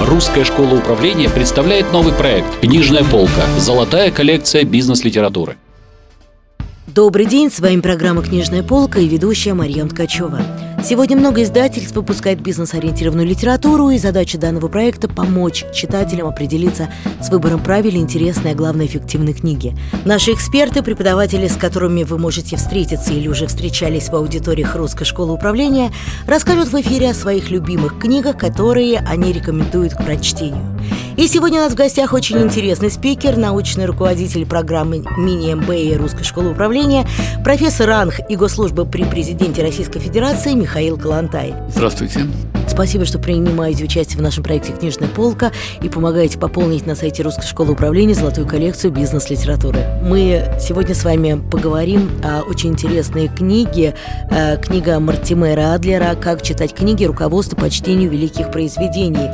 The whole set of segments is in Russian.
Русская школа управления представляет новый проект «Книжная полка. Золотая коллекция бизнес-литературы». Добрый день, с вами программа «Книжная полка» и ведущая Марьям Ткачева. Сегодня много издательств выпускает бизнес-ориентированную литературу, и задача данного проекта – помочь читателям определиться с выбором правильной, интересной, а главное, эффективной книги. Наши эксперты, преподаватели, с которыми вы можете встретиться или уже встречались в аудиториях Русской школы управления, расскажут в эфире о своих любимых книгах, которые они рекомендуют к прочтению. И сегодня у нас в гостях очень интересный спикер, научный руководитель программы мини-МБА Русской школы управления, профессор РАНХ и госслужбы при президенте Российской Федерации Михаил Калантай. Здравствуйте. Спасибо, что принимаете участие в нашем проекте «Книжная полка» и помогаете пополнить на сайте Русской школы управления золотую коллекцию бизнес-литературы. Мы сегодня с вами поговорим о очень интересной книге. Э, книга Мартимера Адлера «Как читать книги. Руководство по чтению великих произведений».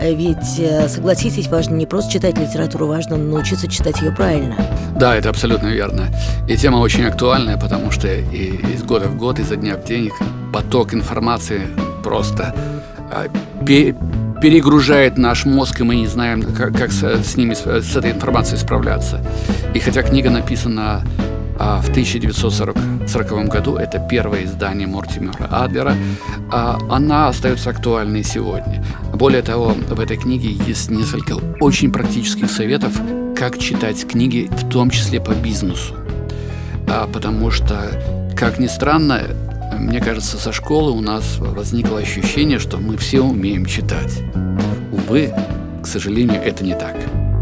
Э, ведь, э, согласитесь, важно не просто читать литературу, важно научиться читать ее правильно. Да, это абсолютно верно. И тема очень актуальная, потому что и из года в год, изо дня в день поток информации просто а, перегружает наш мозг, и мы не знаем, как, как с, с ними, с этой информацией справляться. И хотя книга написана а в 1940 году, это первое издание Мортимера Адлера, а она остается актуальной сегодня. Более того, в этой книге есть несколько очень практических советов, как читать книги, в том числе по бизнесу. А, потому что, как ни странно, мне кажется, со школы у нас возникло ощущение, что мы все умеем читать. Увы, к сожалению, это не так.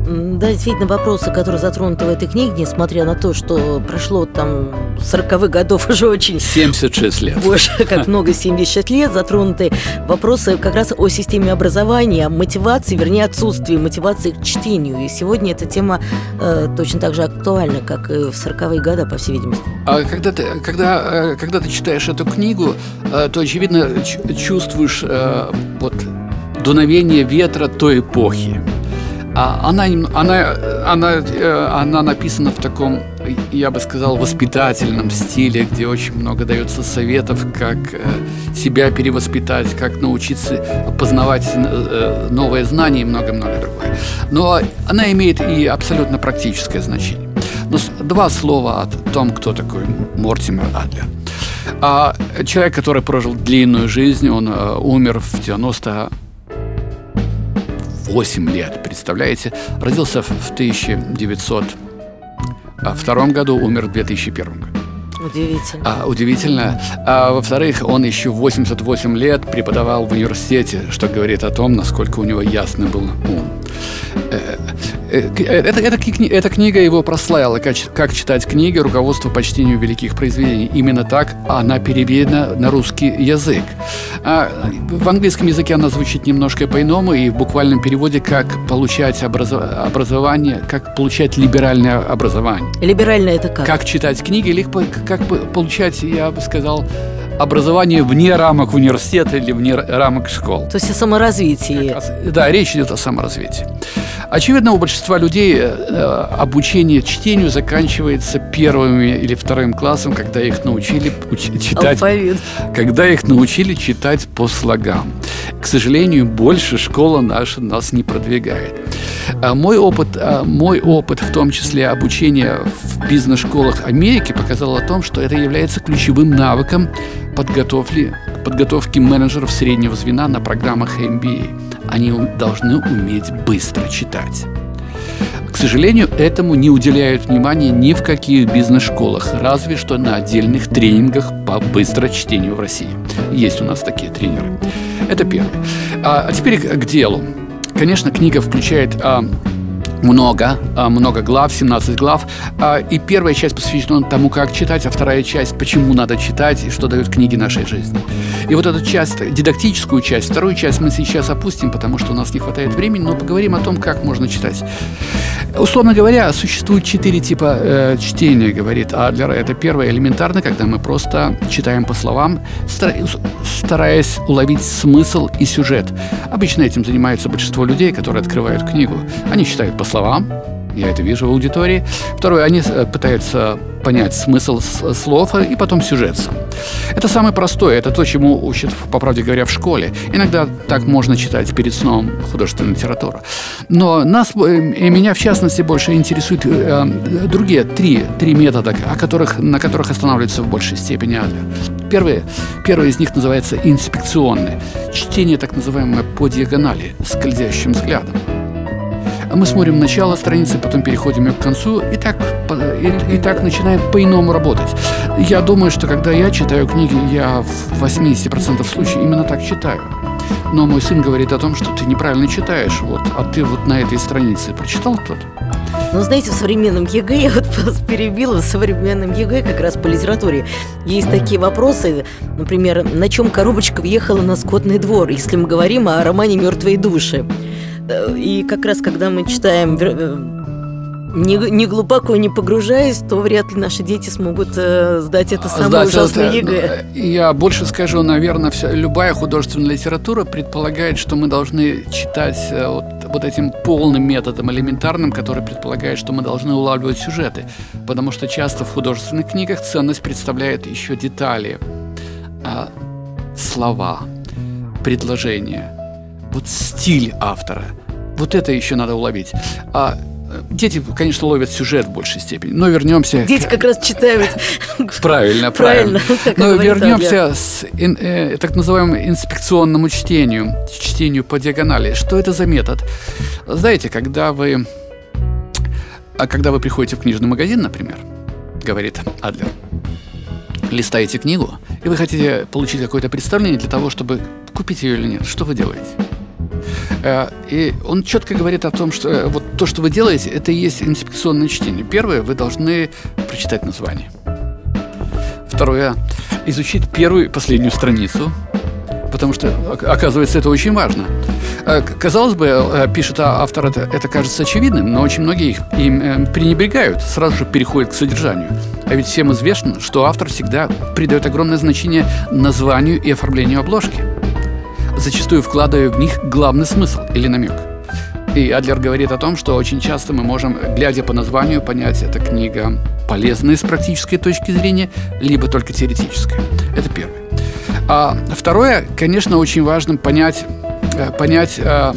Да, действительно, вопросы, которые затронуты в этой книге, несмотря на то, что прошло там 40-х годов уже очень... 76 лет. Боже, как много, 76 лет, затронуты вопросы как раз о системе образования, мотивации, вернее, отсутствии мотивации к чтению. И сегодня эта тема э, точно так же актуальна, как и в 40-е годы, по всей видимости. А когда ты, когда, э, когда ты читаешь эту книгу, э, то, очевидно, чувствуешь э, вот дуновение ветра той эпохи. А она, она, она, э, она написана в таком, я бы сказал, воспитательном стиле, где очень много дается советов, как э, себя перевоспитать, как научиться познавать э, новые знания и много-много другое. Но она имеет и абсолютно практическое значение. Но два слова о том, кто такой Мортимер Адлер. А человек, который прожил длинную жизнь, он умер в 90 8 лет, представляете? Родился в 1902 году, умер в 2001 году. Удивительно. А, удивительно. А, во-вторых, он еще 88 лет преподавал в университете, что говорит о том, насколько у него ясный был ум. Э, э, э, эта, эта, эта книга его прославила, как, как читать книги, руководство по чтению великих произведений. Именно так она переведена на русский язык. А в английском языке она звучит немножко по-иному, и в буквальном переводе как получать образов... образование, как получать либеральное образование. Либеральное это как? Как читать книги, или как получать, я бы сказал, образование вне рамок университета или вне рамок школ. То есть о саморазвитии. Да, речь идет о саморазвитии. Очевидно, у большинства людей э, обучение чтению заканчивается первым или вторым классом, когда их научили читать, Алфавит. когда их научили читать по слогам. К сожалению, больше школа наша нас не продвигает. А мой опыт, а мой опыт, в том числе обучения в бизнес-школах Америки, показал о том, что это является ключевым навыком подготовки, подготовки менеджеров среднего звена на программах MBA. Они должны уметь быстро читать. К сожалению, этому не уделяют внимания ни в каких бизнес-школах, разве что на отдельных тренингах по быстрочтению в России. Есть у нас такие тренеры. Это первое. А, а теперь к делу. Конечно, книга включает а, много, а, много глав, 17 глав. А, и первая часть посвящена тому, как читать, а вторая часть, почему надо читать и что дают книги нашей жизни. И вот эту часть, дидактическую часть, вторую часть мы сейчас опустим, потому что у нас не хватает времени, но поговорим о том, как можно читать. Условно говоря, существует четыре типа э, чтения, говорит Адлер. Это первое, элементарно, когда мы просто читаем по словам, стараясь уловить смысл и сюжет. Обычно этим занимается большинство людей, которые открывают книгу. Они читают по словам, я это вижу в аудитории. Второе, они э, пытаются понять смысл слов и потом сюжет. Это самое простое, это то, чему учат, по правде говоря, в школе. Иногда так можно читать перед сном художественную литературу. Но нас, э, и меня в частности, больше интересуют э, другие три, три метода, о которых, на которых останавливается в большей степени Адлер. Первый, первый из них называется инспекционный. Чтение так называемое по диагонали, скользящим взглядом. Мы смотрим начало страницы, потом переходим к концу и так, и, и так начинаем по-иному работать. Я думаю, что когда я читаю книги, я в 80% случаев именно так читаю. Но мой сын говорит о том, что ты неправильно читаешь, вот, а ты вот на этой странице прочитал кто-то. Ну, знаете, в современном ЕГЭ, я вот вас перебила, в современном ЕГЭ как раз по литературе есть такие вопросы, например, на чем коробочка въехала на скотный двор, если мы говорим о романе «Мертвые души». И как раз когда мы читаем э, не, не глубоко не погружаясь, то вряд ли наши дети смогут э, сдать это самое сдать ужасное это, ЕГЭ. Я больше скажу, наверное, вся, любая художественная литература предполагает, что мы должны читать э, вот, вот этим полным методом, элементарным, который предполагает, что мы должны улавливать сюжеты. Потому что часто в художественных книгах ценность представляет еще детали, э, слова, предложения вот стиль автора. Вот это еще надо уловить. А э, Дети, конечно, ловят сюжет в большей степени. Но вернемся. Дети как раз читают. Правильно, правильно. Но вернемся к э, так называемому инспекционному чтению, чтению по диагонали. Что это за метод? Знаете, когда вы, а когда вы приходите в книжный магазин, например, говорит Адлер, листаете книгу, и вы хотите получить какое-то представление для того, чтобы купить ее или нет, что вы делаете? Э, и он четко говорит о том, что э, вот то, что вы делаете, это и есть инспекционное чтение. Первое, вы должны прочитать название. Второе, изучить первую и последнюю страницу, потому что, оказывается, это очень важно. Э, казалось бы, пишет автор, это, это кажется очевидным, но очень многие их им пренебрегают, сразу же переходят к содержанию. А ведь всем известно, что автор всегда придает огромное значение названию и оформлению обложки зачастую вкладывая в них главный смысл или намек. И Адлер говорит о том, что очень часто мы можем, глядя по названию, понять, эта книга полезная с практической точки зрения, либо только теоретическая. Это первое. А второе, конечно, очень важно понять, э, понять а,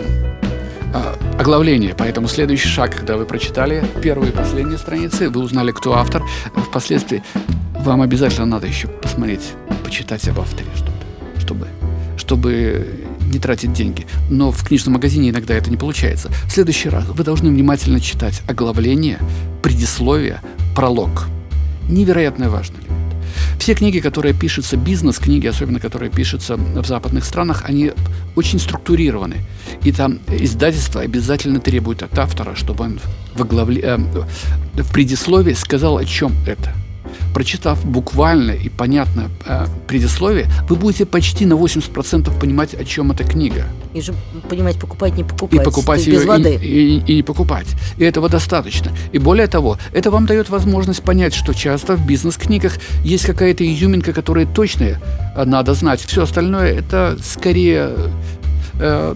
а, оглавление. Поэтому следующий шаг, когда вы прочитали первые и последние страницы, вы узнали, кто автор, впоследствии вам обязательно надо еще посмотреть, почитать об авторе что-то, чтобы чтобы не тратить деньги. Но в книжном магазине иногда это не получается. В следующий раз вы должны внимательно читать оглавление, предисловие, пролог. Невероятно важно. Все книги, которые пишутся, бизнес-книги, особенно которые пишутся в западных странах, они очень структурированы. И там издательство обязательно требует от автора, чтобы он в, оглавле, э, в предисловии сказал, о чем это – прочитав буквально и понятно э, предисловие, вы будете почти на 80% понимать, о чем эта книга. И же понимать, покупать, не покупать. И покупать ее, без воды. И, и, и не покупать. И этого достаточно. И более того, это вам дает возможность понять, что часто в бизнес-книгах есть какая-то изюминка, которая точная надо знать. Все остальное это скорее э,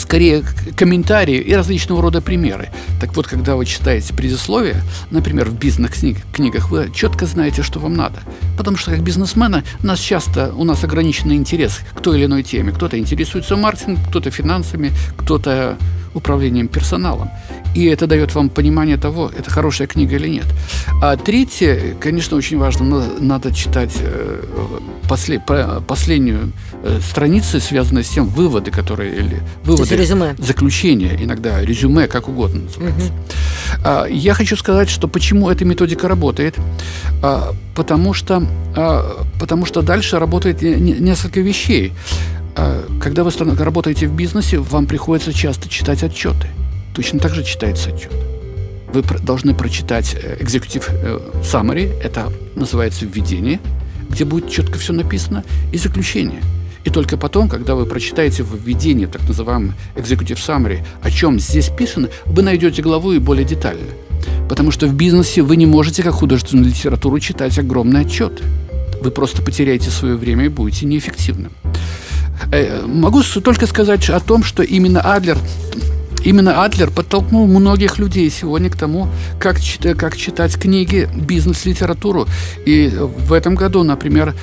скорее комментарии и различного рода примеры. Так вот, когда вы читаете предисловие, например, в бизнес-книгах, вы четко знаете, что вам надо. Потому что как бизнесмены нас часто, у нас ограниченный интерес к той или иной теме. Кто-то интересуется маркетингом, кто-то финансами, кто-то управлением персоналом. И это дает вам понимание того, это хорошая книга или нет. А третье, конечно, очень важно, надо, надо читать э, после, последнюю э, страницу, связанную с тем, выводы, которые... Или, выводы, резюме. Заключение, иногда резюме, как угодно называется. Угу. А, я хочу сказать, что почему эта методика работает. А, потому, что, а, потому что дальше работает несколько вещей. А, когда вы работаете в бизнесе, вам приходится часто читать отчеты. Точно так же читается отчет. Вы должны прочитать э, executive э, summary, это называется введение, где будет четко все написано, и заключение. И только потом, когда вы прочитаете в введении, так называемом executive summary, о чем здесь писано, вы найдете главу и более детально. Потому что в бизнесе вы не можете, как художественную литературу, читать огромные отчеты. Вы просто потеряете свое время и будете неэффективным. Э, могу только сказать о том, что именно Адлер именно Адлер подтолкнул многих людей сегодня к тому, как, как читать книги, бизнес-литературу. И в этом году, например,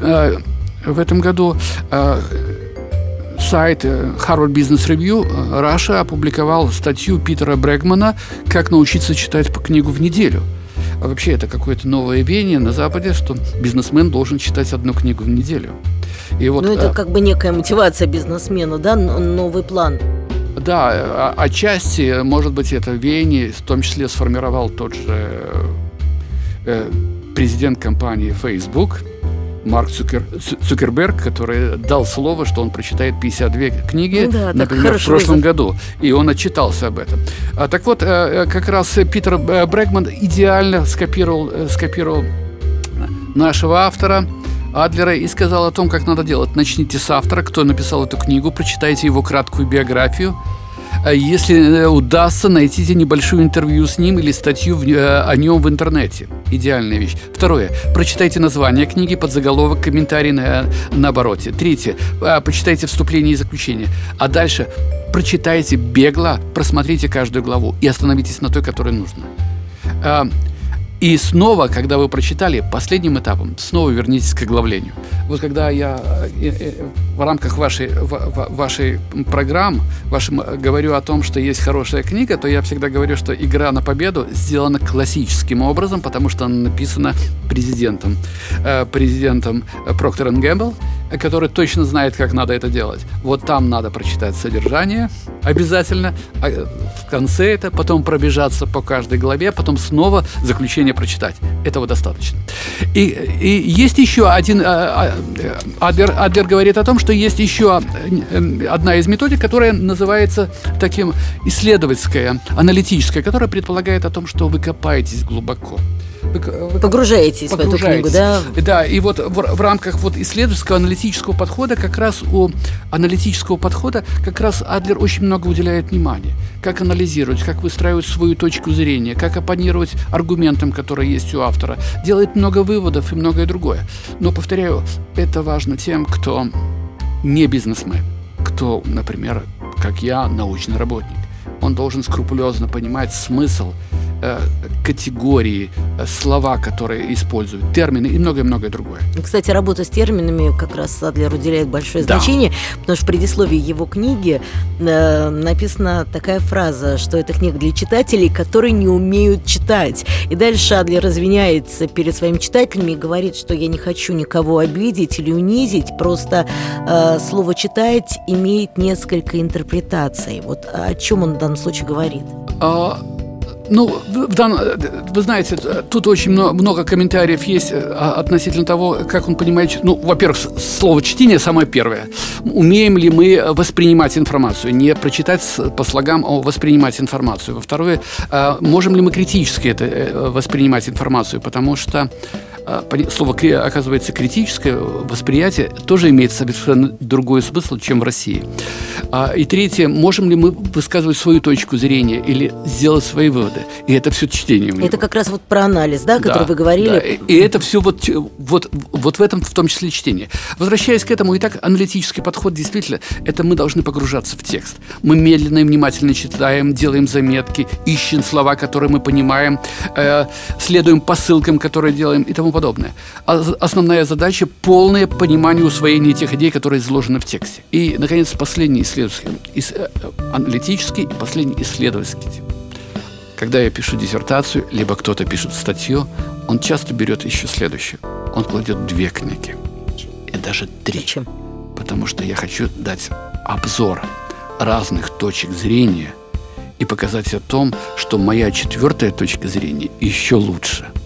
э, в этом году э, сайт Harvard Business Review Russia опубликовал статью Питера Брэгмана «Как научиться читать по книгу в неделю». А вообще это какое-то новое веяние на Западе, что бизнесмен должен читать одну книгу в неделю. И вот, ну, это а... как бы некая мотивация бизнесмена, да, новый план. Да, а, отчасти, может быть, это веяние в том числе сформировал тот же э, президент компании Facebook – Марк Цукер, Цукерберг, который дал слово, что он прочитает 52 книги, ну да, например, в прошлом вызов. году. И он отчитался об этом. А, так вот, э, как раз Питер Брэгман идеально скопировал, э, скопировал нашего автора Адлера и сказал о том, как надо делать. Начните с автора, кто написал эту книгу, прочитайте его краткую биографию – если э, удастся, найдите небольшое интервью с ним или статью э, о нем в интернете. Идеальная вещь. Второе. Прочитайте название книги, под заголовок, комментарий на, на обороте. Третье. Почитайте вступление и заключение. А дальше прочитайте бегло, просмотрите каждую главу и остановитесь на той, которая нужна. И снова, когда вы прочитали, последним этапом, снова вернитесь к оглавлению. Вот когда я э, э, в рамках вашей, вашей программ вашим, э, говорю о том, что есть хорошая книга, то я всегда говорю, что «Игра на победу» сделана классическим образом, потому что она написана президентом, президентом Procter Gamble, который точно знает, как надо это делать. Вот там надо прочитать содержание обязательно, а в конце это, потом пробежаться по каждой главе, потом снова заключение прочитать. Этого достаточно. И, и есть еще один... А, а, Адлер, Адлер говорит о том, что есть еще одна из методик, которая называется таким исследовательская, аналитическая, которая предполагает о том, что вы копаетесь глубоко вы погружаетесь, в эту книгу, да? Да, и вот в, в рамках вот исследовательского аналитического подхода как раз у аналитического подхода как раз Адлер очень много уделяет внимания. Как анализировать, как выстраивать свою точку зрения, как оппонировать аргументам, которые есть у автора. Делает много выводов и многое другое. Но, повторяю, это важно тем, кто не бизнесмен, кто, например, как я, научный работник. Он должен скрупулезно понимать смысл Э, категории, э, слова, которые используют, термины и многое-многое другое. Кстати, работа с терминами как раз Адлер уделяет большое да. значение, потому что в предисловии его книги э, написана такая фраза, что это книга для читателей, которые не умеют читать. И дальше Адлер извиняется перед своими читателями и говорит, что я не хочу никого обидеть или унизить, просто э, слово «читать» имеет несколько интерпретаций. Вот о чем он в данном случае говорит? А ну, вы знаете, тут очень много, комментариев есть э, относительно того, как он понимает. Ну, во-первых, слово чтение самое первое. Умеем ли мы воспринимать информацию? Не прочитать по слогам, а воспринимать информацию. Во-вторых, э, можем ли мы критически это э, воспринимать информацию? Потому что слово оказывается критическое восприятие тоже имеет совершенно другой смысл, чем в России. А, и третье, можем ли мы высказывать свою точку зрения или сделать свои выводы? И это все чтение. Это как раз вот про анализ, да, который да, вы говорили. Да. И это все вот, вот, вот в этом в том числе чтение. Возвращаясь к этому, и так аналитический подход действительно, это мы должны погружаться в текст. Мы медленно и внимательно читаем, делаем заметки, ищем слова, которые мы понимаем, э, следуем по ссылкам, которые делаем и тому подобное. А основная задача – полное понимание усвоения тех идей, которые изложены в тексте. И, наконец, последний исследовательский, э, аналитический и последний исследовательский тип. Когда я пишу диссертацию, либо кто-то пишет статью, он часто берет еще следующее. Он кладет две книги. И даже три. Зачем? Потому что я хочу дать обзор разных точек зрения и показать о том, что моя четвертая точка зрения еще лучше –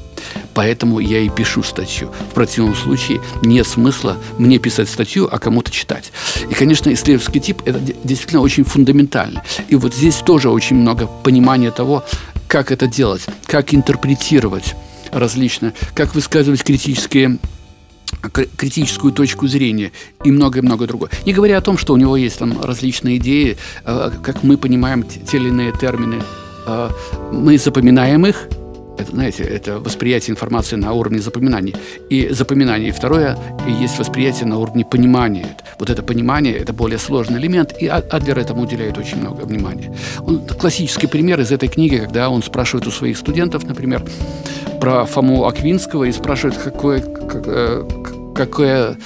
Поэтому я и пишу статью. В противном случае нет смысла мне писать статью, а кому-то читать. И, конечно, исследовательский тип – это действительно очень фундаментально. И вот здесь тоже очень много понимания того, как это делать, как интерпретировать различно, как высказывать критические критическую точку зрения и многое-многое другое. Не говоря о том, что у него есть там различные идеи, э, как мы понимаем те или иные термины, э, мы запоминаем их, это, знаете, это восприятие информации на уровне запоминания. И запоминание. И второе, есть восприятие на уровне понимания. вот это понимание, это более сложный элемент, и Адлер этому уделяет очень много внимания. Он, классический пример из этой книги, когда он спрашивает у своих студентов, например, про Фому Аквинского и спрашивает, какое, э, какое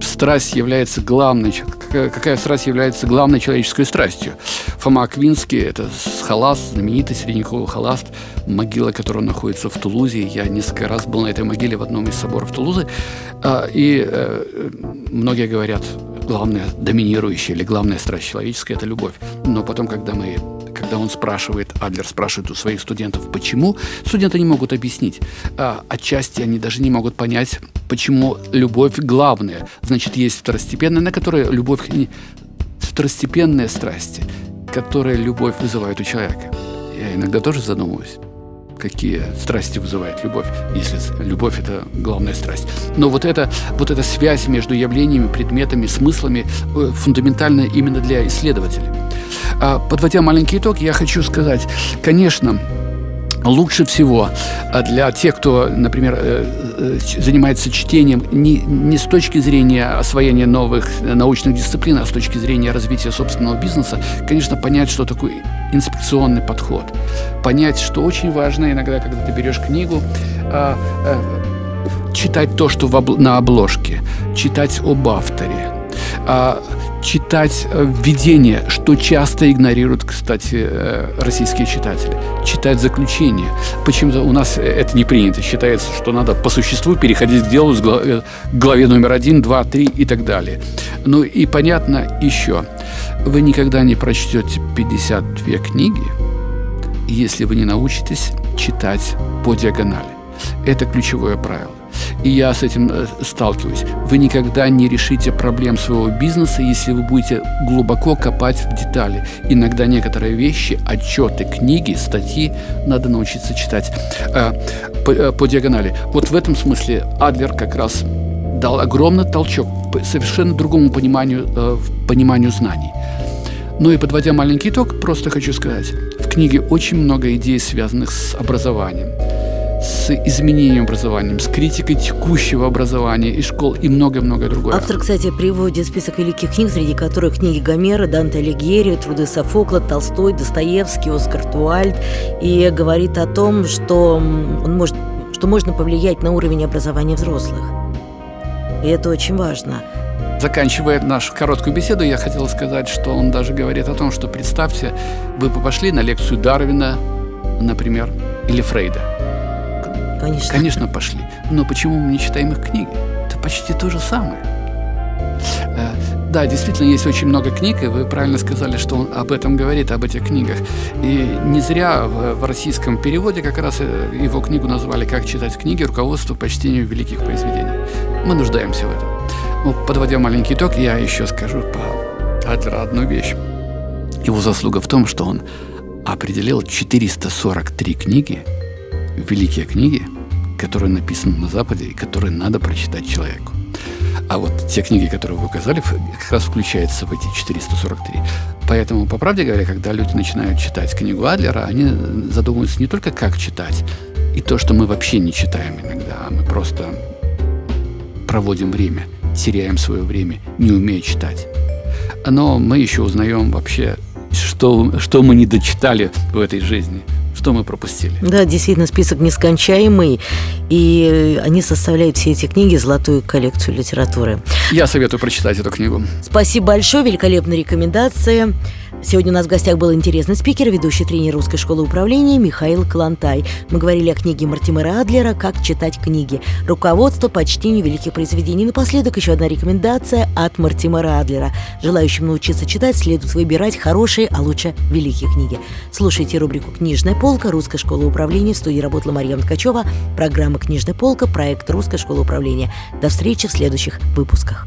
страсть является главной, какая страсть является главной человеческой страстью. Фома Аквинский – это халаст, знаменитый средневековый халаст, могила которого находится в Тулузе. Я несколько раз был на этой могиле в одном из соборов Тулузы. А, и э, многие говорят, главная доминирующая или главная страсть человеческая – это любовь. Но потом, когда мы когда он спрашивает, Адлер спрашивает у своих студентов, почему, студенты не могут объяснить. А, отчасти они даже не могут понять, почему любовь главная. Значит, есть второстепенная, на которой любовь... Второстепенные страсти, которые любовь вызывает у человека. Я иногда тоже задумываюсь какие страсти вызывает любовь, если любовь – это главная страсть. Но вот, это, вот эта связь между явлениями, предметами, смыслами э, фундаментальна именно для исследователей. А, подводя маленький итог, я хочу сказать, конечно, лучше всего а, для тех, кто, например, э, э, занимается чтением не, не с точки зрения освоения новых научных дисциплин, а с точки зрения развития собственного бизнеса, конечно, понять, что такое инспекционный подход. Понять, что очень важно иногда, когда ты берешь книгу, а, читать то, что на обложке, читать об авторе, читать э, введение, что часто игнорируют, кстати, э, российские читатели. Читать заключение. Почему-то у нас это не принято. Считается, что надо по существу переходить к делу с э, главе номер один, два, три и так далее. Ну и понятно еще. Вы никогда не прочтете 52 книги, если вы не научитесь читать по диагонали. Это ключевое правило и я с этим э, сталкиваюсь. Вы никогда не решите проблем своего бизнеса, если вы будете глубоко копать в детали. Иногда некоторые вещи, отчеты, книги, статьи надо научиться читать э, по, э, по диагонали. Вот в этом смысле Адлер как раз дал огромный толчок совершенно другому пониманию, э, пониманию знаний. Ну и подводя маленький итог, просто хочу сказать, в книге очень много идей, связанных с образованием с изменением образования, с критикой текущего образования и школ и многое-многое другое. Автор, кстати, приводит список великих книг, среди которых книги Гомера, Данте Алигьери, труды Софокла, Толстой, Достоевский, Оскар Туальд, и говорит о том, что он может, что можно повлиять на уровень образования взрослых. И это очень важно. Заканчивая нашу короткую беседу, я хотел сказать, что он даже говорит о том, что представьте, вы бы пошли на лекцию Дарвина, например, или Фрейда Конечно. Конечно, пошли. Но почему мы не читаем их книги? Это почти то же самое. Э, да, действительно, есть очень много книг, и вы правильно сказали, что он об этом говорит, об этих книгах. И не зря в, в российском переводе как раз э, его книгу назвали «Как читать книги. Руководство по чтению великих произведений». Мы нуждаемся в этом. Ну, подводя маленький итог, я еще скажу по Адлеру одну вещь. Его заслуга в том, что он определил 443 книги, великие книги, которые написаны на Западе и которые надо прочитать человеку. А вот те книги, которые вы указали, как раз включаются в эти 443. Поэтому, по правде говоря, когда люди начинают читать книгу Адлера, они задумываются не только как читать, и то, что мы вообще не читаем иногда, а мы просто проводим время, теряем свое время, не умея читать. Но мы еще узнаем вообще, что, что мы не дочитали в этой жизни – что мы пропустили. Да, действительно, список нескончаемый, и они составляют все эти книги золотую коллекцию литературы. Я советую прочитать эту книгу. Спасибо большое, великолепная рекомендация. Сегодня у нас в гостях был интересный спикер, ведущий тренер Русской школы управления Михаил Клантай. Мы говорили о книге Мартимера Адлера «Как читать книги». Руководство по чтению великих произведений. Напоследок еще одна рекомендация от Мартимера Адлера. Желающим научиться читать следует выбирать хорошие, а лучше великие книги. Слушайте рубрику «Книжная полка» Русской школы управления. В студии работала Марьяна Ткачева. Программа «Книжная полка», проект Русской школы управления. До встречи в следующих выпусках.